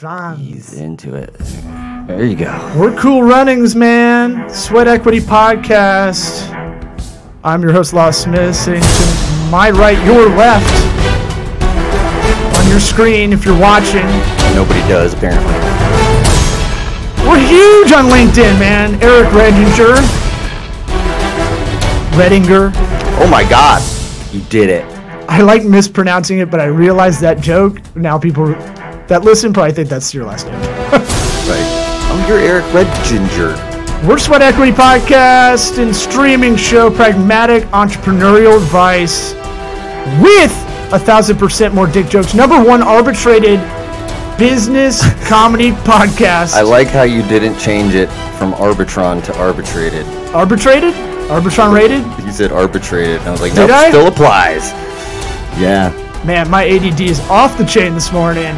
Shines. He's into it. There you go. We're Cool Runnings, man. Sweat Equity Podcast. I'm your host, Law Smith, sitting to my right, your left. On your screen, if you're watching. Nobody does apparently. We're huge on LinkedIn, man. Eric Redinger. Redinger. Oh my God, you did it. I like mispronouncing it, but I realized that joke. Now people that listen probably think that's your last name. Right. I'm your Eric Red Ginger. We're Sweat Equity Podcast and streaming show, pragmatic entrepreneurial advice with a thousand percent more dick jokes. Number one arbitrated business comedy podcast. I like how you didn't change it from Arbitron to arbitrated. arbitrated? Arbitron rated? You said arbitrated. And I was like, no, I? still applies. Yeah. Man, my ADD is off the chain this morning.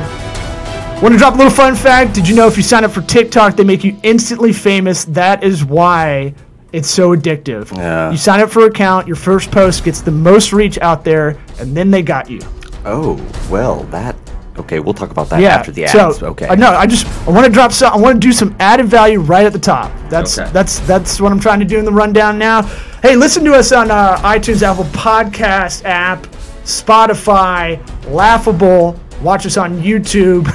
Want to drop a little fun fact? Did you know if you sign up for TikTok, they make you instantly famous? That is why it's so addictive. Yeah. You sign up for an account, your first post gets the most reach out there, and then they got you. Oh, well, that. Okay, we'll talk about that Yeah. after the ads. So, okay. uh, no, I just I want to drop some. I want to do some added value right at the top. That's Okay. that's that's what I'm trying to do in the rundown now. Hey, listen to us on uh, iTunes, Apple Podcast app, Spotify, Laughable. Watch us on YouTube.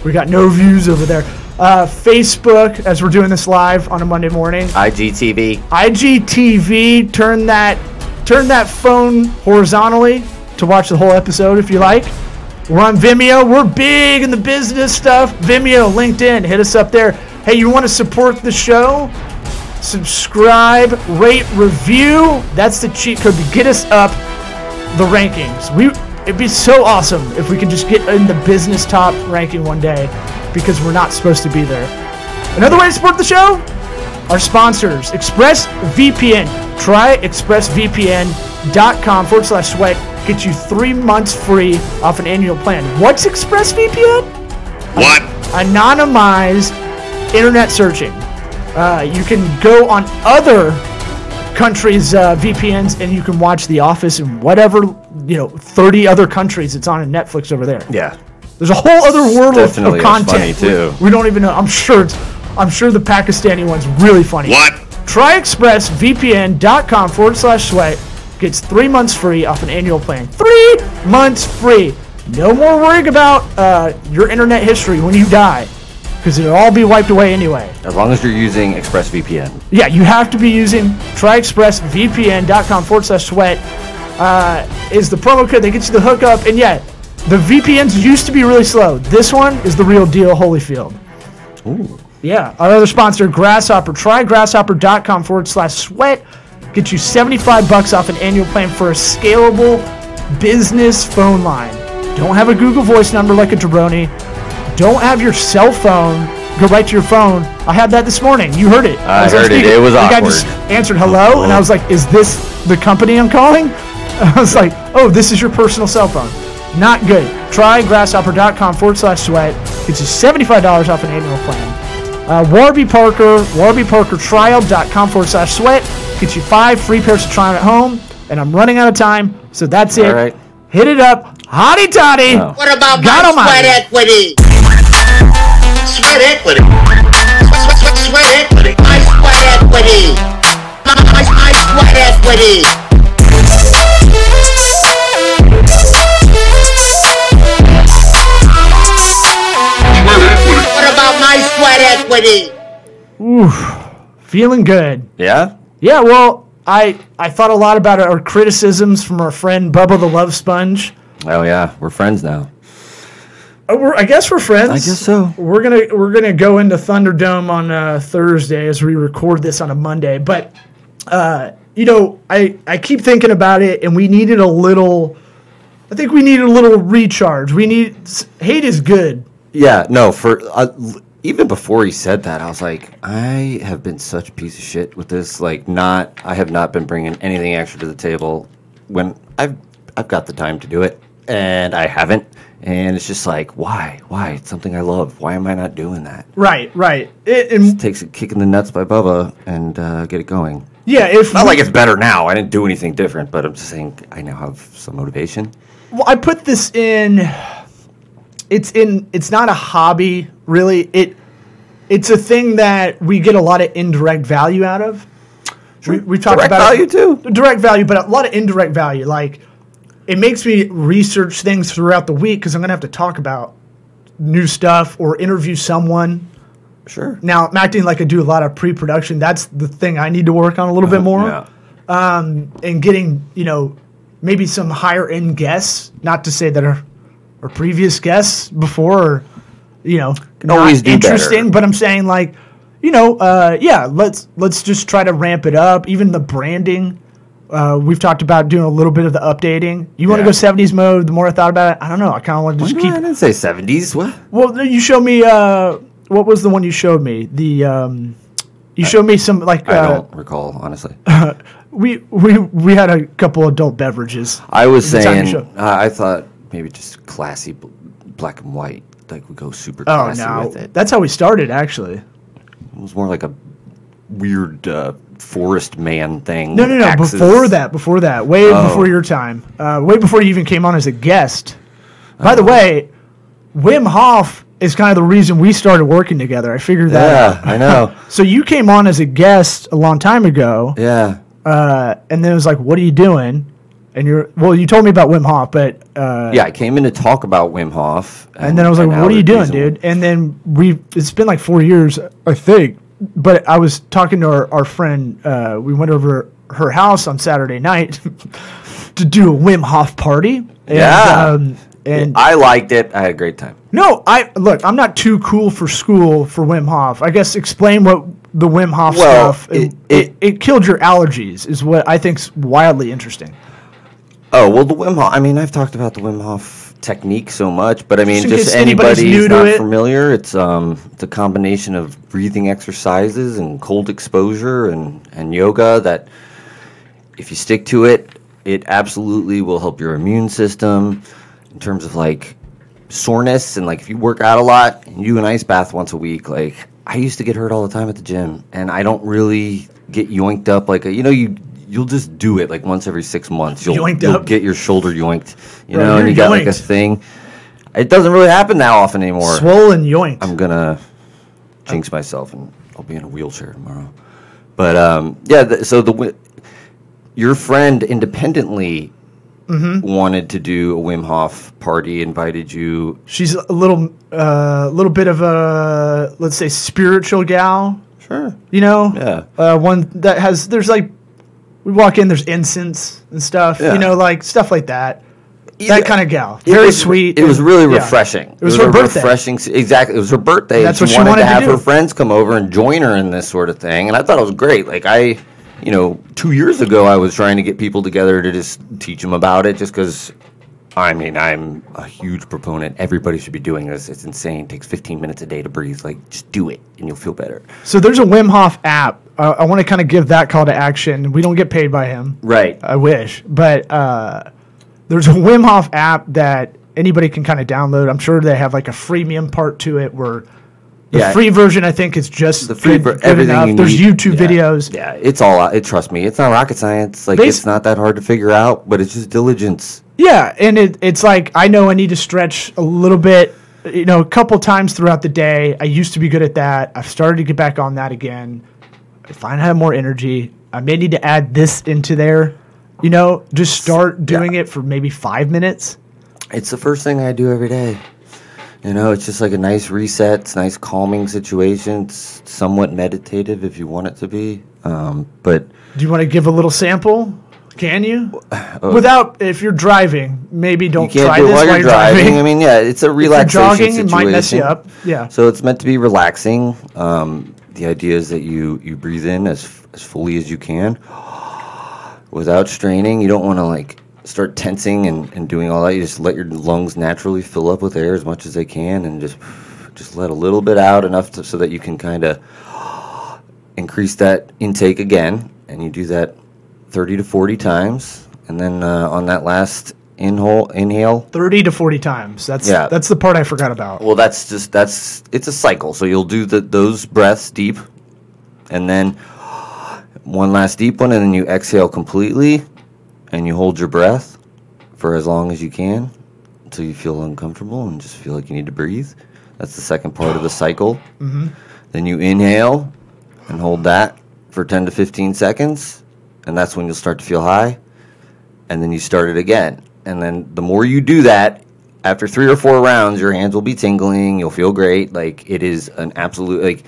we got no views over there. Uh, Facebook, as we're doing this live on a Monday morning. IGTV. IGTV. Turn that turn that phone horizontally to watch the whole episode if you like. We're on Vimeo. We're big in the business stuff. Vimeo, LinkedIn, hit us up there. Hey, you want to support the show? Subscribe, rate, review. That's the cheat code to get us up the rankings. We it'd be so awesome if we could just get in the business top ranking one day because we're not supposed to be there. Another way to support the show? Our sponsors, ExpressVPN. Try expressvpn.com forward slash sweat. Get you three months free off an annual plan. What's ExpressVPN? What? Anonymized internet searching. Uh, you can go on other countries' uh, VPNs and you can watch The Office in whatever, you know, 30 other countries it's on in Netflix over there. Yeah. There's a whole other world of, of content. funny, too. We, we don't even know. I'm sure it's. I'm sure the Pakistani one's really funny. What? Try expressvpn.com forward slash sweat. Gets three months free off an annual plan. Three months free. No more worrying about uh, your internet history when you die, because it'll all be wiped away anyway. As long as you're using ExpressVPN. Yeah, you have to be using tryexpressvpn.com forward slash sweat uh, is the promo code that gets you the hookup. And yet, the VPNs used to be really slow. This one is the real deal, Holyfield. Ooh. Yeah, our other sponsor, Grasshopper. Try grasshopper.com forward slash sweat. Get you 75 bucks off an annual plan for a scalable business phone line. Don't have a Google Voice number like a jabroni. Don't have your cell phone go right to your phone. I had that this morning. You heard it. I on heard it. It was the guy just answered hello, and I was like, "Is this the company I'm calling?" I was like, "Oh, this is your personal cell phone." Not good. Try grasshopper.com forward slash sweat. Gets you $75 off an annual plan. Uh, Warby Parker, warbyparkertrial.com forward slash sweat. Gets you five free pairs to try on at home. And I'm running out of time, so that's it. All right. Hit it up. Hottie toddy. Oh. What about God my almighty. sweat equity? Sweat equity. Sweat, sweat, sweat equity. My sweat equity. My, my, my sweat equity. Sweat equity? Feeling good. Yeah? Yeah, well, I I thought a lot about our criticisms from our friend Bubba the Love Sponge. Oh, yeah. We're friends now. Uh, we're, I guess we're friends. I guess so. We're gonna we're gonna go into Thunderdome on uh, Thursday as we record this on a Monday. But uh, you know, I I keep thinking about it, and we needed a little. I think we needed a little recharge. We need hate is good. Yeah, no, for uh, l- even before he said that, I was like, I have been such a piece of shit with this. Like, not, I have not been bringing anything extra to the table when I've, I've got the time to do it, and I haven't. And it's just like, why? Why? It's something I love. Why am I not doing that? Right, right. It, and Takes a kick in the nuts by Bubba and uh, get it going. yeah, if Not like it's better now. I didn't do anything different, but I'm just saying I now have some motivation. Well, I put this in. it's in it's not a hobby really. It it's a thing that we get a lot of indirect value out of. We, we've talked Direct about value, it, too. Direct value, but a lot of indirect value. Like it makes me research things throughout the week because I'm gonna have to talk about new stuff or interview someone. Sure. Now I'm acting like I do a lot of pre-production. That's the thing I need to work on a little bit more Yeah. Um, and getting you know maybe some higher end guests. Not to say that our our previous guests before, are, you know, not always do interesting, better. but I'm saying like, you know, uh, yeah, let's let's just try to ramp it up. Even the branding. Uh, we've talked about doing a little bit of the updating. You want to Yeah. go 70s mode? The more I thought about it, I don't know. I kind of want to just I keep. didn't say seventies. What? Well, you show me. Uh, what was the one you showed me? The um, you showed me some like I uh, don't recall honestly. we we we had a couple adult beverages. I was the time you saying. Uh, I thought maybe just classy, bl- black and white. Like we go super Oh classy no, with it. that's how we started actually. It was more like a weird uh, forest man thing. No, no, no. axes. Before that, before that, way Oh. before your time, uh, way before you even came on as a guest. By the way, Wim Hof is kind of the reason we started working together. I figured that. Yeah, out. I know. So you came on as a guest a long time ago, Yeah. uh, and then it was like, "What are you doing?" And you're well. You told me about Wim Hof, but uh, Yeah, I came in to talk about Wim Hof. And then I was like, "What are you doing, and- dude?" And then we it's been like four years, I think. But I was talking to our, our friend. Uh, we went over her house on Saturday night to do a Wim Hof party. And, Yeah. um, and I liked it. I had a great time. no, I look. I'm not too cool for school for Wim Hof. I guess explain what the Wim Hof Well, stuff. It, it, it- it killed your allergies, is what I think's wildly interesting. Oh well, the Wim Hof. I mean, I've talked about the Wim Hof technique so much, but I mean, Just just anybody's anybody who's not it. familiar, it's um, it's a combination of breathing exercises and cold exposure and and yoga that, if you stick to it, it absolutely will help your immune system in terms of like soreness and like if you work out a lot and you do an ice bath once a week like i used to get hurt all the time at the gym and i don't really get yoinked up like a, you know you you'll just do it like once every six months you'll, Yoinked you'll get your shoulder yoinked you Right, know and you got like a thing it doesn't really happen that often anymore Swollen yoinked. i'm gonna jinx myself and i'll be in a wheelchair tomorrow but um yeah th- so the your friend independently Mm-hmm. wanted to do a Wim Hof party, invited you. She's a little, uh, little bit of a let's say spiritual gal. Sure. You know, Yeah. uh, one that has there's like we walk in, there's incense and stuff. Yeah. You know, like stuff like that. Yeah. That kind of gal, It very was- sweet. It was really yeah. refreshing. It was a her birthday. refreshing. Exactly. It was her birthday. That's and what she wanted to to have do. her friends come over and join her in this sort of thing, and I thought it was great. Like I, you know, two years ago, I was trying to get people together to just teach them about it, just because. I mean, I'm a huge proponent. Everybody should be doing this. It's insane. It takes 15 minutes a day to breathe. Like, just do it, and you'll feel better. So there's a Wim Hof app. Uh, I want to kind of give that call to action. We don't get paid by him. Right. I wish, but uh, there's a Wim Hof app that anybody can kind of download. I'm sure they have like a freemium part to it where the Yeah. free version I think is just the free good, ver- good everything enough. you There's need. YouTube Yeah. videos. Yeah, it's all. It trust me, it's not rocket science. Like Basi- it's not that hard to figure out, but it's just diligence. Yeah, and it, it's like I know I need to stretch a little bit, you know, a couple times throughout the day. I used to be good at that. I've started to get back on that again. I find I have more energy. I may need to add this into there. You know, just start doing it for maybe five minutes. It's the first thing I do every day. You know, it's just like a nice reset. It's a nice calming situation. It's somewhat meditative if you want it to be. Um, but Do you want to give a little sample? Can you? Without, if you're driving, maybe don't can't try do it this while you're driving. driving. I mean, yeah, it's a if relaxation jogging, situation. it might mess you up. Yeah. So it's meant to be relaxing. Um, the idea is that you you breathe in as as fully as you can, without straining. You don't want to like start tensing and, and doing all that. You just let your lungs naturally fill up with air as much as they can, and just just let a little bit out enough to, so that you can kind of increase that intake again. And you do that thirty to forty times, and then uh, on that last inhale, inhale, 30 to 40 times. That's Yeah. that's the part I forgot about. well, that's just that's it's a cycle. So you'll do the those breaths deep, and then one last deep one, and then you exhale completely, and you hold your breath for as long as you can, until you feel uncomfortable and just feel like you need to breathe. That's the second part of the cycle. Mm-hmm. Then you inhale and hold that for 10 to 15 seconds, and that's when you'll start to feel high. And then you start it again. And then the more you do that, after three or four rounds, your hands will be tingling. You'll feel great. Like it is an absolute like.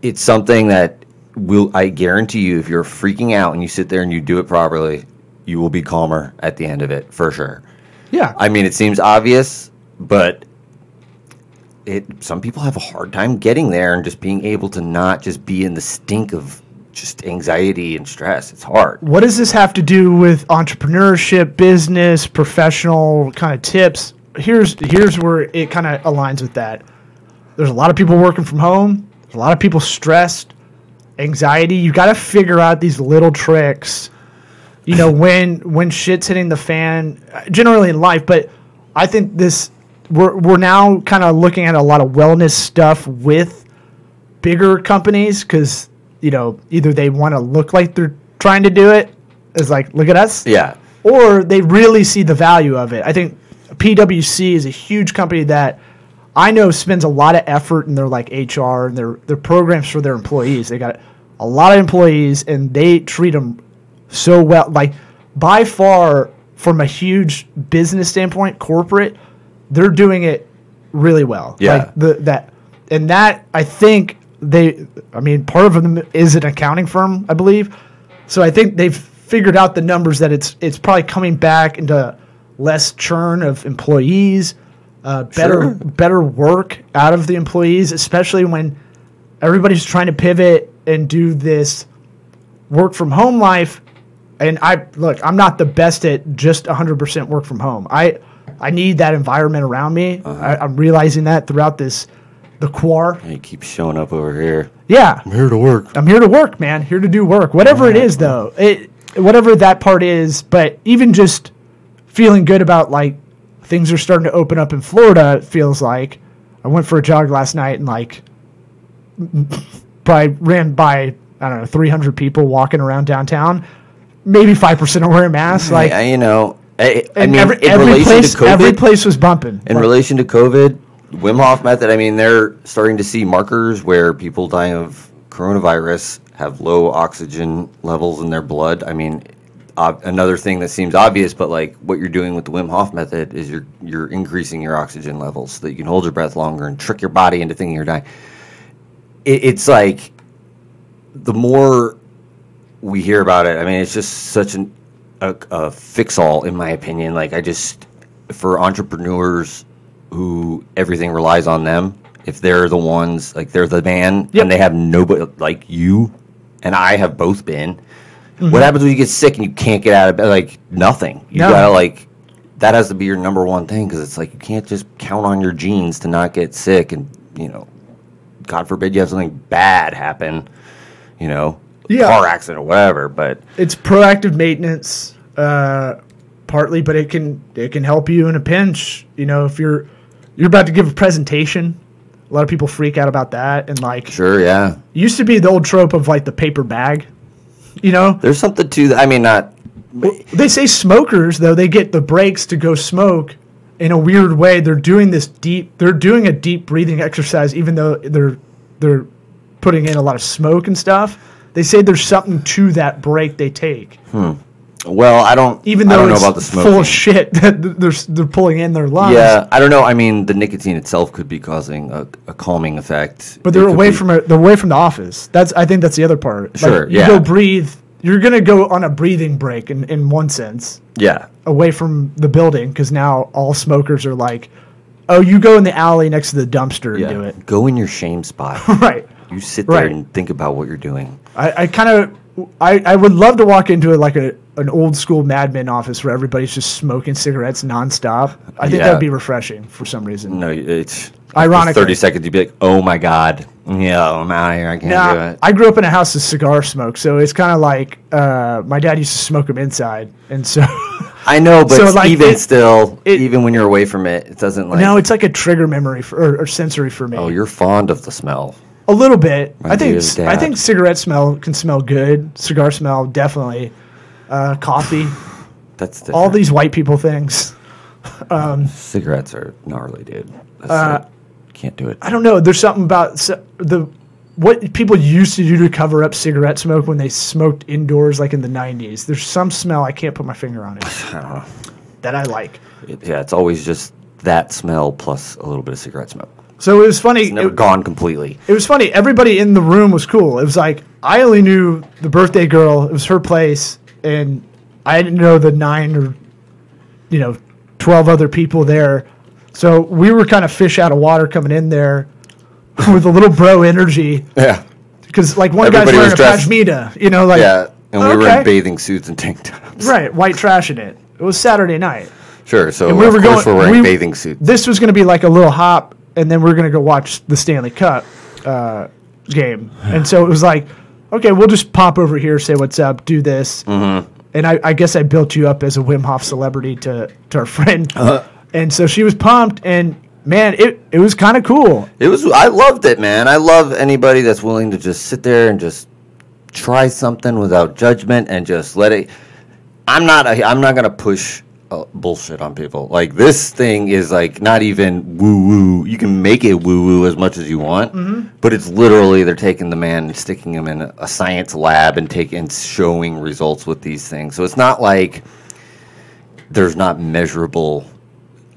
It's something that will I guarantee you, if you're freaking out and you sit there and you do it properly, you will be calmer at the end of it for sure. Yeah. I mean, it seems obvious, but it some people have a hard time getting there and just being able to not just be in the stink of just anxiety and stress. It's hard. what does this have to do with entrepreneurship, business, professional kind of tips? Here's here's where it kind of aligns with that. There's a lot of people working from home. There's a lot of people stressed, anxiety. You got to figure out these little tricks. You know when when shit's hitting the fan, generally in life. But I think this we're we're now kind of looking at a lot of wellness stuff with bigger companies because you know either they want to look like they're trying to do it, is like look at us Yeah. or they really see the value of it i think pwc is a huge company that i know spends a lot of effort in their like hr and their their programs for their employees they got a lot of employees and they treat them so well like by far from a huge business standpoint corporate they're doing it really well Yeah. like the that and that i think they i mean part of them is an accounting firm i believe. So i think they've figured out the numbers that it's it's probably coming back into less churn of employees uh, better Sure. better work out of the employees especially when everybody's trying to pivot and do this work from home life. And i look i'm not the best at just 100% work from home. I i need that environment around me. I, i'm realizing that throughout this the quar. You keeps showing up over here. yeah. I'm here to work. i'm here to work man. Here to do work. Whatever it is though. It whatever that part is but even just feeling good about like things are starting to open up in florida it feels like. I went for a jog last night and like probably ran by i don't know 300 people walking around downtown. Maybe 5% are wearing masks like I, you know, I, I mean, every, in every relation place to COVID, every place was bumping in Like, relation to COVID, Wim Hof method. I mean, they're starting to see markers where people dying of coronavirus have low oxygen levels in their blood. I mean, ob- another thing that seems obvious, but like what you're doing with the Wim Hof method is you're you're increasing your oxygen levels so that you can hold your breath longer and trick your body into thinking you're dying. It, it's like the more we hear about it, I mean, it's just such an, a, a fix all, in my opinion. Like, I just, for entrepreneurs who everything relies on them, if they're the ones, like, they're the man Yep. and they have nobody, like you and I have both been. Mm-hmm. What happens when you get sick and you can't get out of bed? Like, nothing. You No. gotta, like, that has to be your number one thing because it's like you can't just count on your genes to not get sick and, you know, God forbid you have something bad happen, you know, Yeah. car accident or whatever. But it's proactive maintenance uh, partly but it can it can help you in a pinch you know if you're you're about to give a presentation. A lot of people freak out about that and like sure, yeah, used to be the old trope of like the paper bag you know? There's something to that. I mean, not they say smokers though they get the breaks to go smoke in a weird way. They're doing this deep they're doing a deep breathing exercise even though they're they're putting in a lot of smoke and stuff. They say there's something to that break they take hmm. Well. I don't even though I don't know it's about the smoking. full of shit that they're they're pulling in their lungs. Yeah, I don't know. I mean, the nicotine itself could be causing a, a calming effect. but they're away be- from it. They're away from the office. That's I think that's the other part. Like, Sure, you yeah. go breathe. You're gonna go on a breathing break in in one sense Yeah, away from the building because now all smokers are like, oh, you go in the alley next to the dumpster and yeah. do it. Go in your shame spot. Right. You sit there Right. and think about what you're doing. I, I kind of I, I would love to walk into like a an old school Mad Men office where everybody's just smoking cigarettes nonstop. I think Yeah. that'd be refreshing for some reason. No, it's ironic. Thirty seconds, you'd be like, "Oh my god, yeah, I'm out of here. I can't do Nah, it." I grew up in a house of cigar smoke, so it's kind of like uh, my dad used to smoke them inside, and so I know, but So, like, even it- still, it- even when you're away from it, it doesn't like. No, it's like a trigger memory for, or, or sensory for me. oh, you're fond of the smell. A little bit. I think I think cigarette smell can smell good. Cigar smell definitely. Uh, coffee, That's all these white people things. Cigarettes are gnarly, dude. That's Uh, like, can't do it. I don't know. There's something about s- the what people used to do to cover up cigarette smoke when they smoked indoors, like in the '90s. There's some smell I can't put my finger on it I don't know. that I like. It- yeah, it's always just that smell plus a little bit of cigarette smoke. So it was funny. Never It, gone completely. it was funny. Everybody in the room was cool. It was like I only knew the birthday girl. It was her place, and I didn't know the nine or you know twelve other people there. So we were kind of fish out of water coming in there with a little bro energy. Yeah. Because like one Everybody guy's wearing a dressed- pashmina, you know, like Yeah. And we were in bathing suits and tank tops. right, white trash in it. It was Saturday night. Sure. So And we were going- we're wearing we- bathing suits. This was going to be like a little hop, and then we are going to go watch the Stanley Cup uh, game. And so it was like, okay, we'll just pop over here, say what's up, do this. Mm-hmm. And I, I guess I built you up as a Wim Hof celebrity to to our friend. Uh-huh. And so she was pumped, and man, it it was kind of cool. It was. I loved it, man. I love anybody that's willing to just sit there and just try something without judgment and just let it. I'm not. A, I'm not gonna push uh, bullshit on people. Like this thing is like not even woo woo. You can make it woo woo as much as you want, but it's literally they're taking the man and sticking him in a, science lab and taking showing results with these things. So it's not like there's not measurable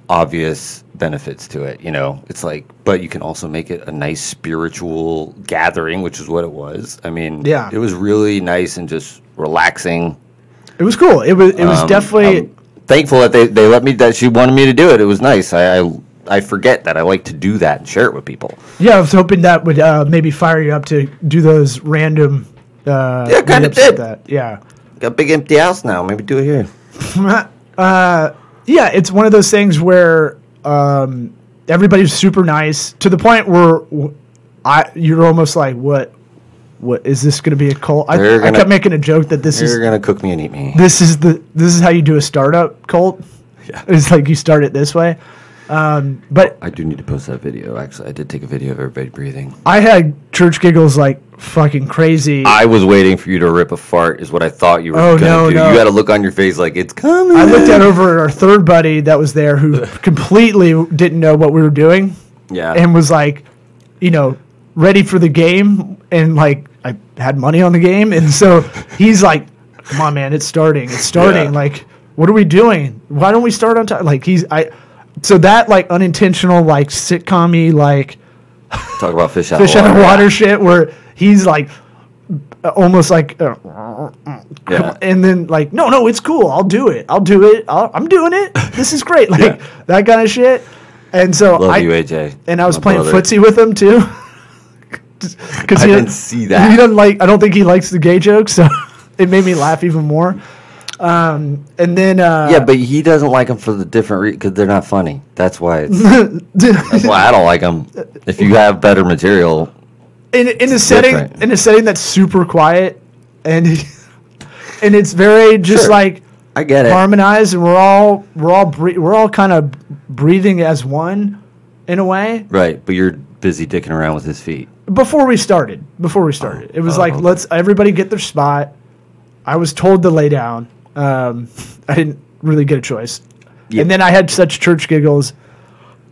obvious benefits to it. You know, it's like, but you can also make it a nice spiritual gathering, which is what it was. I mean, Yeah. it was really nice and just relaxing. It was cool. It was it was Um, definitely. Thankful that they, they let me that she wanted me to do it. It was nice. I, I I forget that I like to do that and share it with people. Yeah, I was hoping that would uh, maybe fire you up to do those random. Uh, Yeah, kinda did. That. Yeah. Got a big empty house now. Maybe do it here. uh, yeah, it's one of those things where um, everybody's super nice to the point where w- I you're almost like, what, what is this going to be a cult? I, They're I kept making a joke that this is You're is gonna cook me and eat me. this is the this is how you do a startup cult. Yeah. It's like you start it this way. Um, but I do need to post that video. Actually, I did take a video of everybody breathing. I had church giggles like fucking crazy. I was waiting for you to rip a fart. Is what I thought you were Oh, gonna no, do. no. You had a look on your face like it's coming. I looked at over at our third buddy that was there who completely didn't know what we were doing. Yeah. And was like, you know, ready for the game. And like, had money on the game. And so he's like, come on, man, it's starting. It's starting. Yeah. Like, what are we doing? Why don't we start on time? Like, he's, I, so that like unintentional, like sitcom like Talk about fish out fish of out water. of water shit where he's like, almost like, uh, Yeah. and then like, no, no, it's cool. I'll do it. I'll do it. I'll, I'm doing it. This is great. Like Yeah. that kind of shit. And so Love I, you, AJ. and I was My playing brother. footsie with him too. Because I didn't see that. He doesn't like. I don't think he likes the gay jokes, so it made me laugh even more. Um, and then uh, Yeah, but he doesn't like them for the different reasons because they're not funny. That's why. It's, that's why I don't like them. If you have better material, in in a setting different. in a setting that's super quiet and and it's very just Sure. like I get it. harmonized and we're all we're all bre- we're all kind of breathing as one in a way Right, but you're busy dicking around with his feet. Before we started before we started it was oh, like okay. let's everybody get their spot i was told to lay down um, i didn't really get a choice Yeah. and then i had such church giggles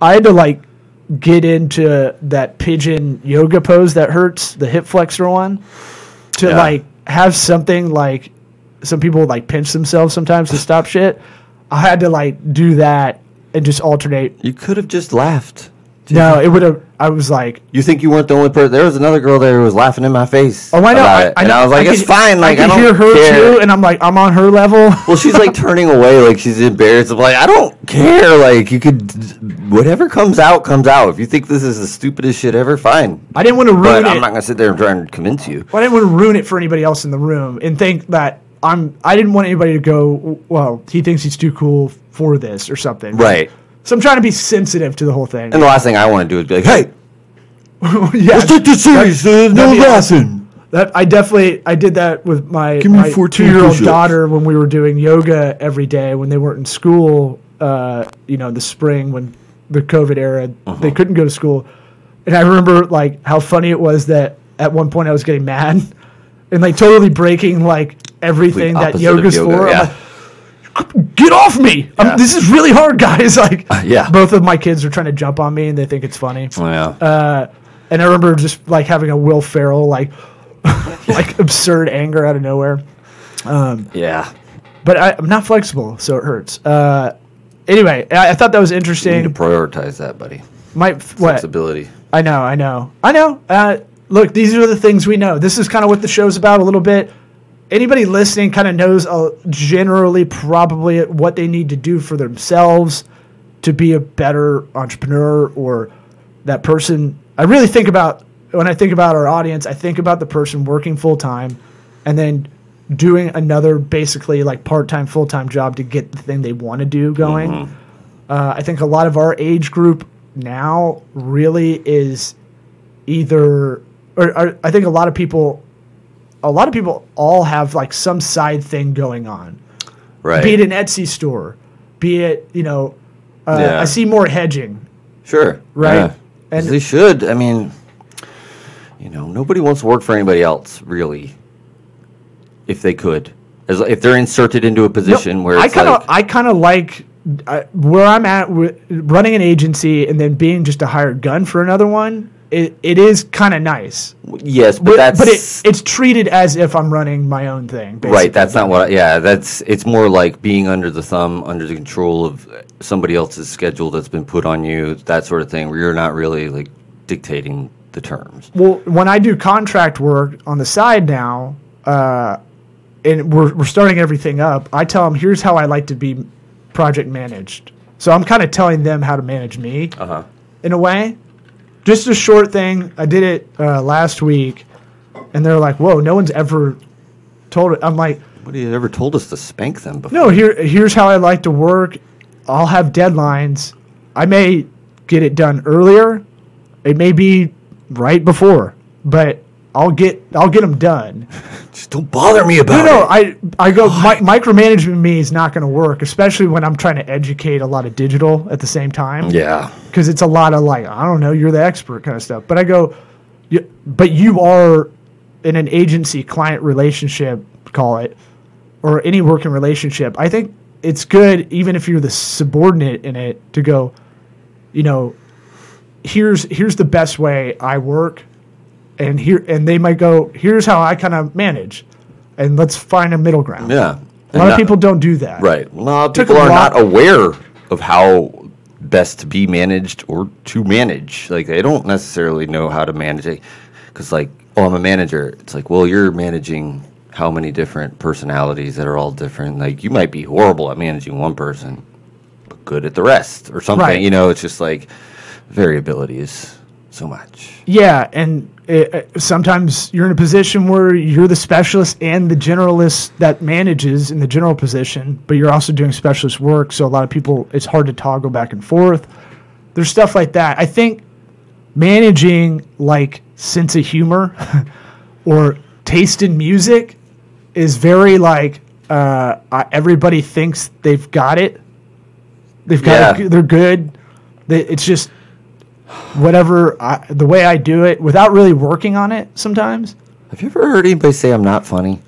i had to like get into that pigeon yoga pose that hurts the hip flexor one to Yeah. like have something like some people like pinch themselves sometimes to stop shit i had to like do that and just alternate You could have just laughed. No it would have i was like You think you weren't the only person? There was another girl there who was laughing in my face. Oh, I know. about I, it. I and know. I was like, it's could- fine. Like, I, I don't hear her care. too, and I'm like, I'm on her level. well, she's like turning away, like she's embarrassed. I'm like, I don't care. Like, you could, whatever comes out, comes out. If you think this is the stupidest shit ever, fine. I didn't want to ruin But it. I'm not gonna sit there and try and convince you. Well, I didn't want to ruin it for anybody else in the room and think that I'm. I didn't want anybody to go. Well, he thinks he's too cool for this or something. Right. So I'm trying to be sensitive to the whole thing. And the last thing I want to do is be like, hey, yeah, let's take this serious. There's no laughing. That I definitely I did that with my, my 14 two year old daughter when we were doing yoga every day when they weren't in school. Uh, you know, in the spring when the COVID era, Uh-huh. they couldn't go to school, and I remember like how funny it was that at one point I was getting mad and like totally breaking like everything that yoga's yoga, for. Yeah. Get off me! I'm- Yeah. this is really hard, guys. Like, yeah. both of my kids are trying to jump on me, and they think it's funny. Yeah. Uh, and I remember just like having a Will Ferrell like like absurd anger out of nowhere. yeah. But I, I'm not flexible, so it hurts. Uh, anyway, I, I thought that was You need to interesting. prioritize that, buddy. My what? Flexibility. I know, I know, I know. Uh, look, these are the things we know. This is kind of what the show's about a little bit. Anybody listening kind of knows uh, generally probably what they need to do for themselves to be a better entrepreneur or that person. I really think about when I think about our audience, I think about the person working full time and then doing another basically like part time, full time job to get the thing they want to do going. Uh, I think a lot of our age group now really is either, or, or I think a lot of people, a lot of people all have like some side thing going on. Right. Be it an Etsy store, be it you know, uh, Yeah. I see more hedging. Sure. Right. Yeah. And- they should. I mean, you know, nobody wants to work for anybody else, really. If they could, as if they're inserted into a position where I kind of like, I kind of like I, where I'm at with running an agency and then being just a hired gun for another one. It, it is kind of nice, yes, but but, that's but it, it's treated as if I'm running my own thing. Basically. right. That's not what. I, yeah, that's it's more like being under the thumb, under the control of somebody else's schedule that's been put on you, that sort of thing, where you're not really like dictating the terms. Well, when I do contract work on the side now, uh, and we're, we're starting everything up, I tell them, here's how I like to be project managed. So I'm kind of telling them how to manage me Uh huh. in a way. Just a short thing. I did it uh, last week, and they're like, whoa, no one's ever told it. I'm like, Nobody had ever told us to spank them before. no, here, here's how I like to work. I'll have deadlines. I may get it done earlier. It may be right before, but I'll get I'll get them done. Just don't bother me about No, no, it. I I go mi- micromanagement me is not going to work, especially when I'm trying to educate a lot of digital at the same time. yeah. because it's a lot of like I don't know, you're the expert kind of stuff. But I go, but you are in an agency client relationship, call it, or any working relationship. I think it's good, even if you're the subordinate in it, to go, you know, here's here's the best way I work, and here and they might go, here's how I kind of manage, and let's find a middle ground. Yeah. A lot of people don't do that. Right. Well, a lot of people are lot- not aware of how best to be managed or to manage. Like they don't necessarily know how to manage it because, like, oh, I'm a manager. It's like, well, you're managing how many different personalities that are all different. Like you might be horrible at managing one person, but good at the rest, or something. Right. You know, it's just like variability is so much. Yeah, and it, uh, sometimes you're in a position where you're the specialist and the generalist that manages in the general position, but you're also doing specialist work. So a lot of people, it's hard to toggle back and forth. There's stuff like that. I think managing like sense of humor or taste in music is very like uh, everybody thinks they've got it. They've got Yeah. it, they're good. They, it's just whatever I, the way I do it without really working on it sometimes. Have you ever heard anybody say I'm not funny?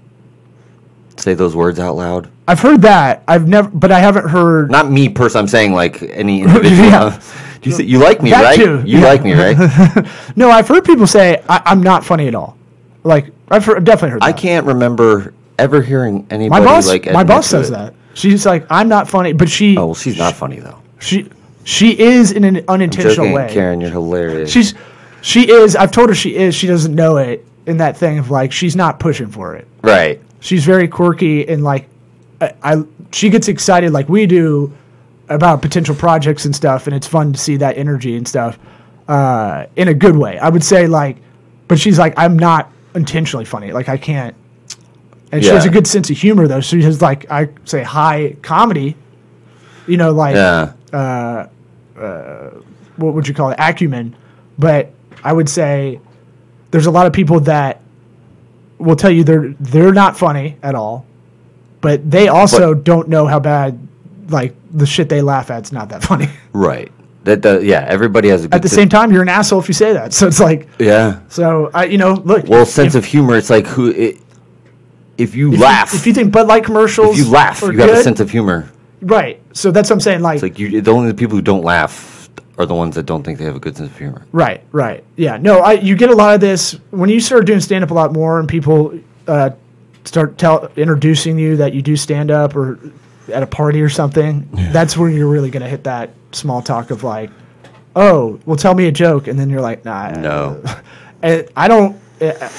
Say those words out loud. I've heard that. I've never, but I haven't heard. Not me, person. I'm saying like any individual. Yeah. Do you say, you like me, That right? too, You yeah. like me, right? No, I've heard people say I, I'm not funny at all. Like I've, heard, I've definitely heard. I can't remember ever hearing My anybody boss, like my boss says it. that. She's like, I'm not funny, but she, Oh, well, she's not funny though. she, she is in an unintentional Joking, way. Karen, you're hilarious. She's, she is. I've told her she is. She doesn't know it in that thing of like she's not pushing for it. right. she's very quirky and like I, I she gets excited like we do about potential projects and stuff and it's fun to see that energy and stuff uh, in a good way i would say like but she's like i'm not intentionally funny like i can't and she has a good sense of humor though so she has like i say high comedy you know like Yeah. Uh, uh, what would you call it acumen but i would say there's a lot of people that will tell you they're they're not funny at all but they also don't know how bad like the shit they laugh at's not that funny Right. That does. Yeah. Everybody has a good. at the sen- same time you're an asshole if you say that so it's like Yeah. so i you know look Well, if- sense of humor. It's like who it. if you If laugh, You, if you think Bud Light commercials, if you laugh, you have a sense of humor. Right. So that's what I'm saying. Like, It's like you, the only the people who don't laugh are the ones that don't think they have a good sense of humor. Right, right. Yeah. No, I you get a lot of this when you start doing stand up a lot more and people uh, start tell introducing you that you do stand up or at a party or something. That's where you're really going to hit that small talk of like, "Oh, well tell me a joke." And then you're like, "Nah." No. And I don't uh,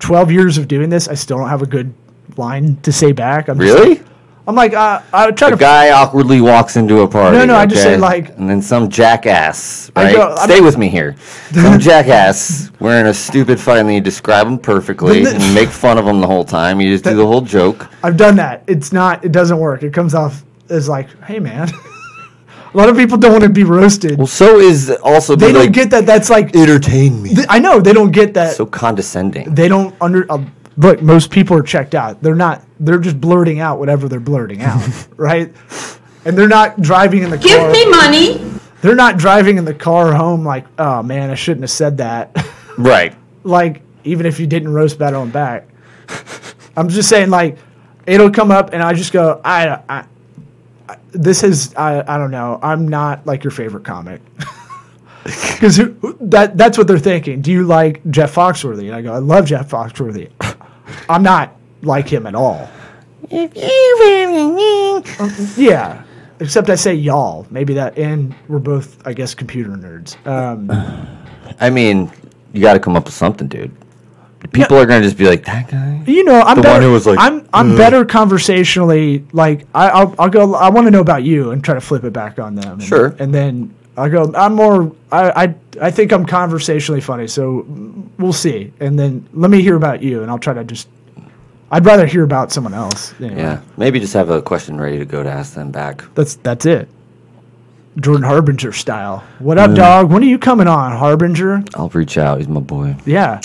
12 years of doing this, I still don't have a good line to say back. I'm just Really? Like- I'm like uh, I try A to guy awkwardly walks into a party. No, no, I just say, like- and then some jackass, I right? go- I'm- Stay with me here. Some jackass wearing a stupid fight, and then you describe him perfectly Then the- and make fun of him the whole time. You just do the whole joke. I've done that. It's not. It doesn't work. It comes off as like, "Hey, man." a lot of people don't want to be roasted. Well, so is also they be don't like, get that. That's like. entertain me. th- I know they don't get that. so condescending. they don't under. Uh, look, most people are checked out. They're not. They're just blurting out whatever they're blurting out, right? And they're not driving in the car. Give me money. They're not driving in the car home like, oh man, I shouldn't have said that. right. like even if you didn't roast battle and back. I'm just saying like it'll come up and I just go I, I, I this is I, I don't know I'm not like your favorite comic because that that's what they're thinking. Do you like Jeff Foxworthy? And I go I love Jeff Foxworthy. I'm not like him at all. Yeah. Except I say y'all. Maybe that, and we're both, I guess, computer nerds. Um, I mean, you got to come up with something, dude. People are gonna just be like that guy. You know, I'm The better. one who was like, I'm I'm better conversationally. Like I, I'll I'll go. I want to know about you and try to flip it back on them. And, Sure. And then I go. I'm more. I, I I think I'm conversationally funny. So we'll see. And then let me hear about you, and I'll try to just. I'd rather hear about someone else. Anyway. Yeah, maybe just have a question ready to go to ask them back. That's that's it. Jordan Harbinger style. What up, dog? When are you coming on, Harbinger? I'll reach out. He's my boy. Yeah.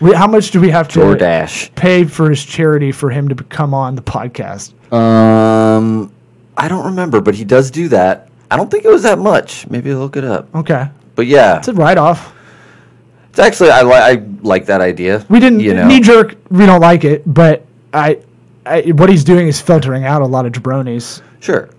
We, how much do we have to DoorDash. pay for his charity for him to come on the podcast? Um, I don't remember, but he does do that. I don't think it was that much. Maybe look it up. Okay. But yeah, It's a write off. It's actually I, li- I like that idea. We didn't you know, knee jerk. We don't like it, but I, I, what he's doing is filtering out a lot of jabronis. sure.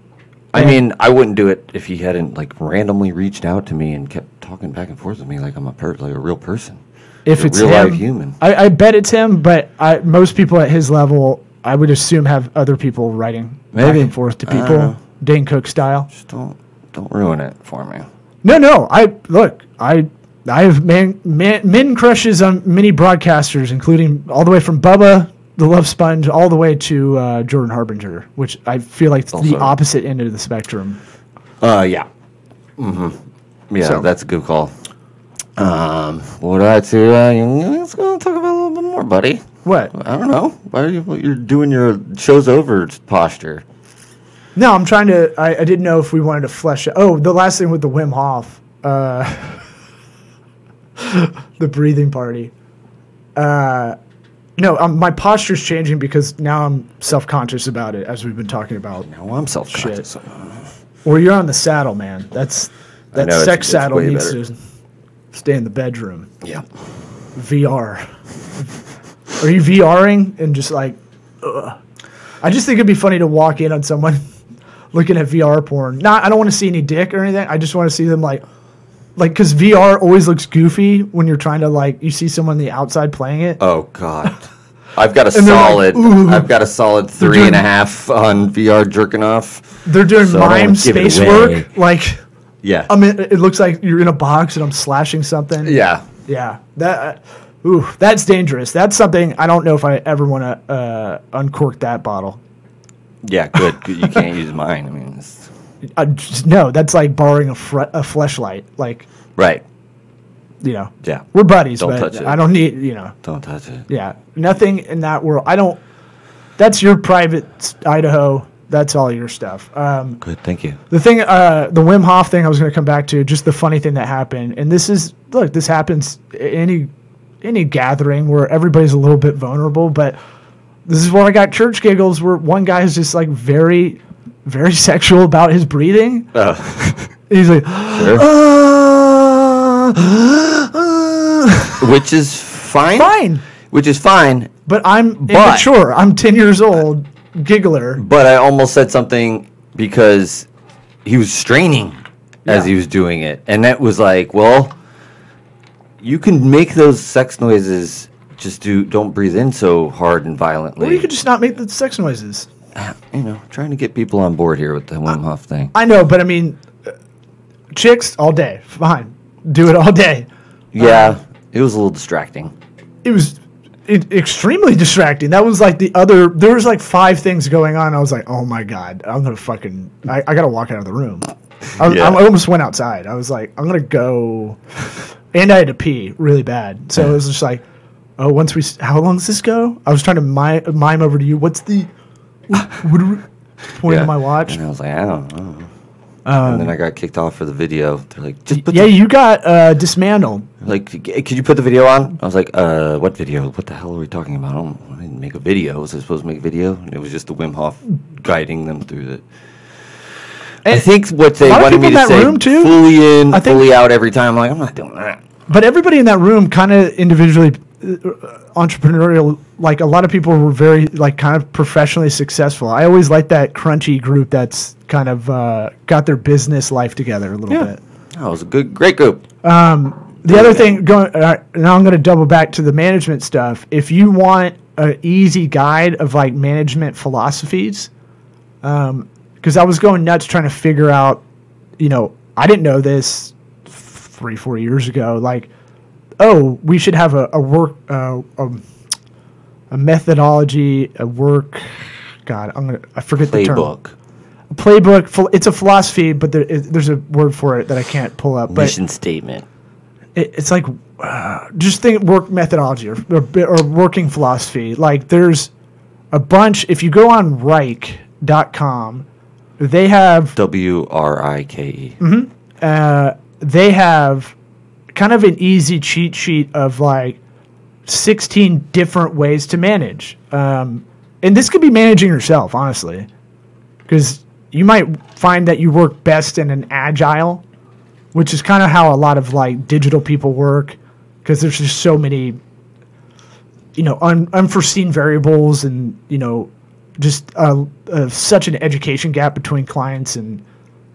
I mean, I wouldn't do it if he hadn't like randomly reached out to me and kept talking back and forth with me like I'm a per- like a real person. If A it's real him, life human. I, I bet it's him. But I, most people at his level, I would assume have other people writing back and forth to people. Dane Cook style. Just don't don't ruin it for me. No, no. I look. I I have man, man men crushes on many broadcasters, including all the way from Bubba the Love Sponge all the way to uh, Jordan Harbinger, which I feel like it's the opposite end of the spectrum. Uh, yeah. Mm-hmm. Yeah, So- that's a good call. Um, what do I do? Uh, let's go talk about a little bit more, buddy. What? I don't know. Why are you you're doing your show's over posture? No, I'm trying to. I, I didn't know if we wanted to flesh. it. Oh, the last thing with the Wim Hof, uh, the breathing party. Uh, no, um, my posture's changing because now I'm self conscious about it, as we've been talking about. No, I'm self-conscious. Or you're on the saddle, man. That's that know, sex it's saddle needs better. to stay in the bedroom. Yeah. VR. Are you VRing and just like? Ugh. I just think it'd be funny to walk in on someone looking at VR porn. Not, I don't want to see any dick or anything. I just want to see them like, like, because VR always looks goofy when you're trying to like, you see someone on the outside playing it. Oh God. I've got a like, solid. "Ooh." I've got a solid three doing- and a half on VR jerking off. They're doing so mime wanna give it space work. Like, Yeah. I mean, it looks like you're in a box and I'm slashing something. yeah. Yeah, that, uh, ooh, that's dangerous. That's something I don't know if I ever want to uh, uncork that bottle. Yeah. Good. good. You can't use mine. I mean, just, no, that's like borrowing a, fre- a fleshlight. Like, right. you know, Yeah. we're buddies, Don't but touch it. I don't need, you know, Don't touch it. yeah, nothing in that world. I don't. That's your private Idaho. That's all your stuff. Um, Good. Thank you. the thing, uh, the Wim Hof thing, I was going to come back to. Just the funny thing that happened, and this is look, this happens any any gathering where everybody's a little bit vulnerable, but this is where I got church giggles where one guy is just like very, very sexual about his breathing. Oh. He's like, Sure. "Uh, uh." Which is fine. fine, Which is fine. but I'm But- immature. I'm 10 years old, giggler. But I almost said something because he was straining as he was doing it. And that was like, well, you can make those sex noises just do don't breathe in so hard and violently. Or you could just not make the sex noises. You know, trying to get people on board here with the Wim Hof thing. I know, but I mean, uh, chicks all day, fine, do it all day. yeah, it was a little distracting. It was it, extremely distracting. That was like the other. There was like five things going on. I was like, oh my god, I'm gonna fucking. I, I gotta walk out of the room. I, Yeah. I almost went outside. I was like, I'm gonna go, and I had to pee really bad. So it was just like, oh, once we, how long does this go? I was trying to mime, mime over to you. What's the, pointing Yeah. to my watch? And I was like, I don't know. and then I got kicked off for the video. They're like, just put Yeah, you got uh, dismantled. like, could you put the video on? I was like, uh, what video? What the hell are we talking about? I, I didn't make a video. Was I supposed to make a video? And it was just the Wim Hof guiding them through it. I think what they a lot of wanted me to say, room, too, fully in, fully out every time. I'm like, I'm not doing that. but everybody in that room kind of individually entrepreneurial like a lot of people were very like kind of professionally successful i always like that crunchy group that's kind of uh, got their business life together a little Yeah. bit That was a good, great group. the other thing going uh, now i'm going to double back to the management stuff if you want an easy guide of like management philosophies because i was going nuts trying to figure out you know i didn't know this three four years ago like oh we should have a, a work uh, a, a methodology a work god i'm gonna i forget the term Playbook, playbook it's a philosophy but there, it, there's a word for it that i can't pull up but mission statement. it, it's like uh, just think work methodology or, or, or working philosophy. Like there's a bunch. If you go on Wrike.com, they have W R I K E. uh, they have kind of an easy cheat sheet of like 16 different ways to manage. Um, and this could be managing yourself, honestly, because you might find that you work best in an agile, which is kind of how a lot of like digital people work, because there's just so many, you know, un- unforeseen variables and, you know, just uh, uh, such an education gap between clients and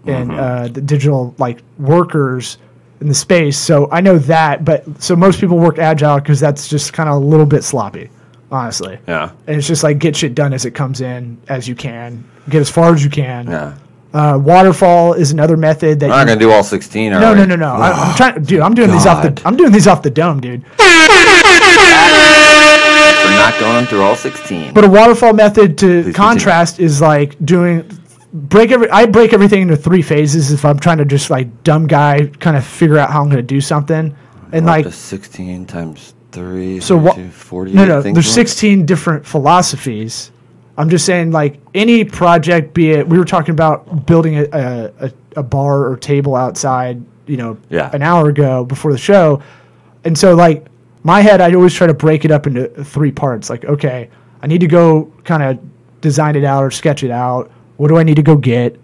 and uh, the digital like workers in the space. So I know that, but so most people work agile because that's just kind of a little bit sloppy, honestly. Yeah. And it's just like get shit done as it comes in, as you can, get as far as you can. Yeah. Uh, waterfall is another method that. We're not gonna do all sixteen. Are no, we? no, no, no. I, I'm trying, dude. I'm doing these off the. God. I'm doing these off the dome, dude. We're not going through all sixteen. But a waterfall method to continue. contrast is like doing break every. I break everything into three phases if I'm trying to just like dumb guy kind of figure out how I'm going to do something, and like sixteen times three. so what? 32, 48 No, no. There's more? 16 different philosophies. I'm just saying, like any project, be it we were talking about building a a, a, bar or table outside, you know, Yeah. an hour ago before the show, and so like my head, I'd always try to break it up into three parts. Like, okay, I need to go kind of design it out or sketch it out. What do I need to go get?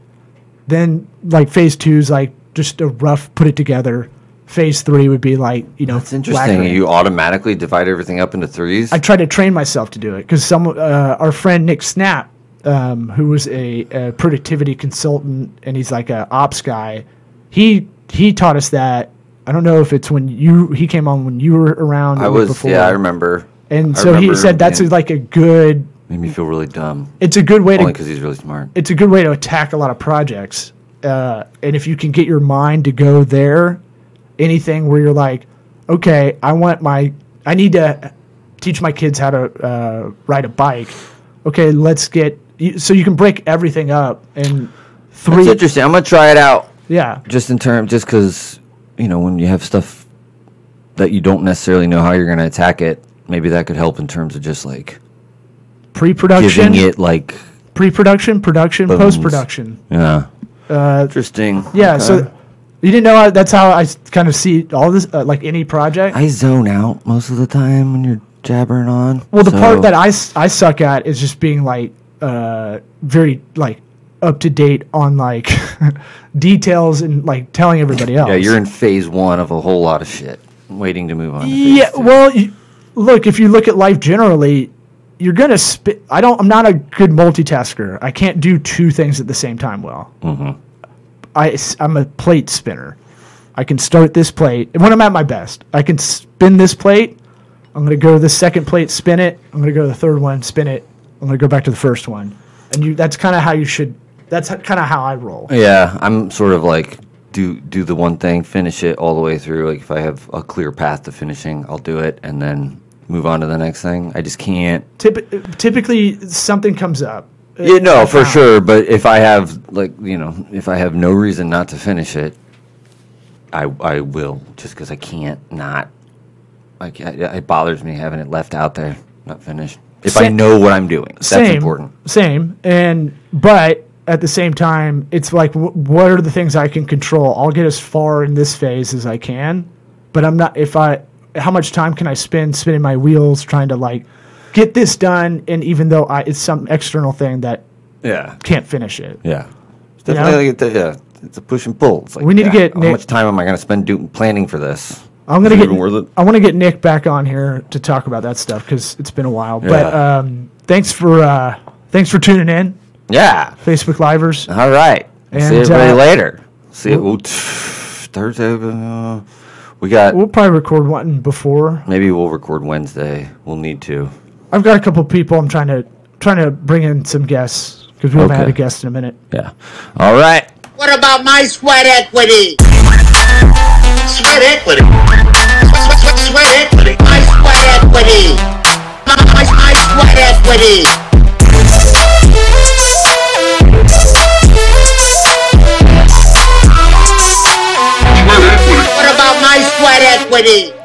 Then like phase two is like just a rough put it together. Phase three would be like you know It's interesting. lacquering. You automatically divide everything up into threes. I tried to train myself to do it because some uh, our friend Nick Snap, um, who was a, a productivity consultant and he's like a ops guy, he he taught us that. I don't know if it's when you he came on when you were around. I was. before. Yeah, I remember. And I so he said that's a, like a good. Made me feel really dumb. It's a good way Only to because he's really smart. it's a good way to attack a lot of projects. Uh, and if you can get your mind to go there, anything where you're like, okay, I want my, I need to teach my kids how to uh, ride a bike. Okay, let's get, you- so you can break everything up and That's three. interesting. I'm gonna try it out. Yeah. Just in terms, just because you know when you have stuff that you don't necessarily know how you're gonna attack it, maybe that could help in terms of just like Pre-production, giving it like pre-production, production, Bones. post-production. yeah. Uh, Interesting. yeah. Okay. So you didn't know how, that's how I kind of see all this, uh, like any project. I zone out most of the time when you're jabbering on. Well, the so- part that I, I suck at is just being like uh, very like up to date on like details and like telling everybody else. yeah, you're in phase one of a whole lot of shit, waiting to move on. To phase Yeah, two. well, you, look if you look at life generally, you're gonna spit. I don't. I'm not a good multitasker. I can't do two things at the same time well. Mm-hmm. I I'm a plate spinner. I can start this plate, when I'm at my best, I can spin this plate. I'm gonna go to the second plate, spin it. I'm gonna go to the third one, spin it. I'm gonna go back to the first one, and you. That's kind of how you should. That's kind of how I roll. Yeah, I'm sort of like do do the one thing, finish it all the way through. Like if I have a clear path to finishing, I'll do it, and then move on to the next thing. I just can't. Typ- typically, something comes up. Yeah, no, for sure. But if I have like you know, if I have no reason not to finish it, I I will just because I can't not. Like it bothers me having it left out there, not finished. If I know what I'm doing, that's same, important. Same, and but at the same time, it's like w- what are the things I can control? I'll get as far in this phase as I can, but I'm not. If I, how much time can I spend spinning my wheels trying to like get this done? And even though I, it's some external thing that Yeah, can't finish it. yeah. It's You definitely like a, yeah, it's a push and pull. It's like, We need to yeah, get how Nick- much time am I going to spend doing planning for this? I'm gonna Is it get. even worth it? I want to get Nick back on here to talk about that stuff because it's been a while. But Yeah. um, thanks for uh, thanks for tuning in, Yeah. Facebook Livers. All right. See And, everybody uh, later. See you Thursday. Uh, we got. We'll probably record one before. Maybe we'll record Wednesday. We'll need to. I've got a couple people I'm trying to trying to bring in some guests because we haven't had a guest in a minute. Yeah. All right. What about my sweat equity? Sweat equity. Sweat, sweat, sweat equity. My sweat equity. My, my, my sweat equity. What equity?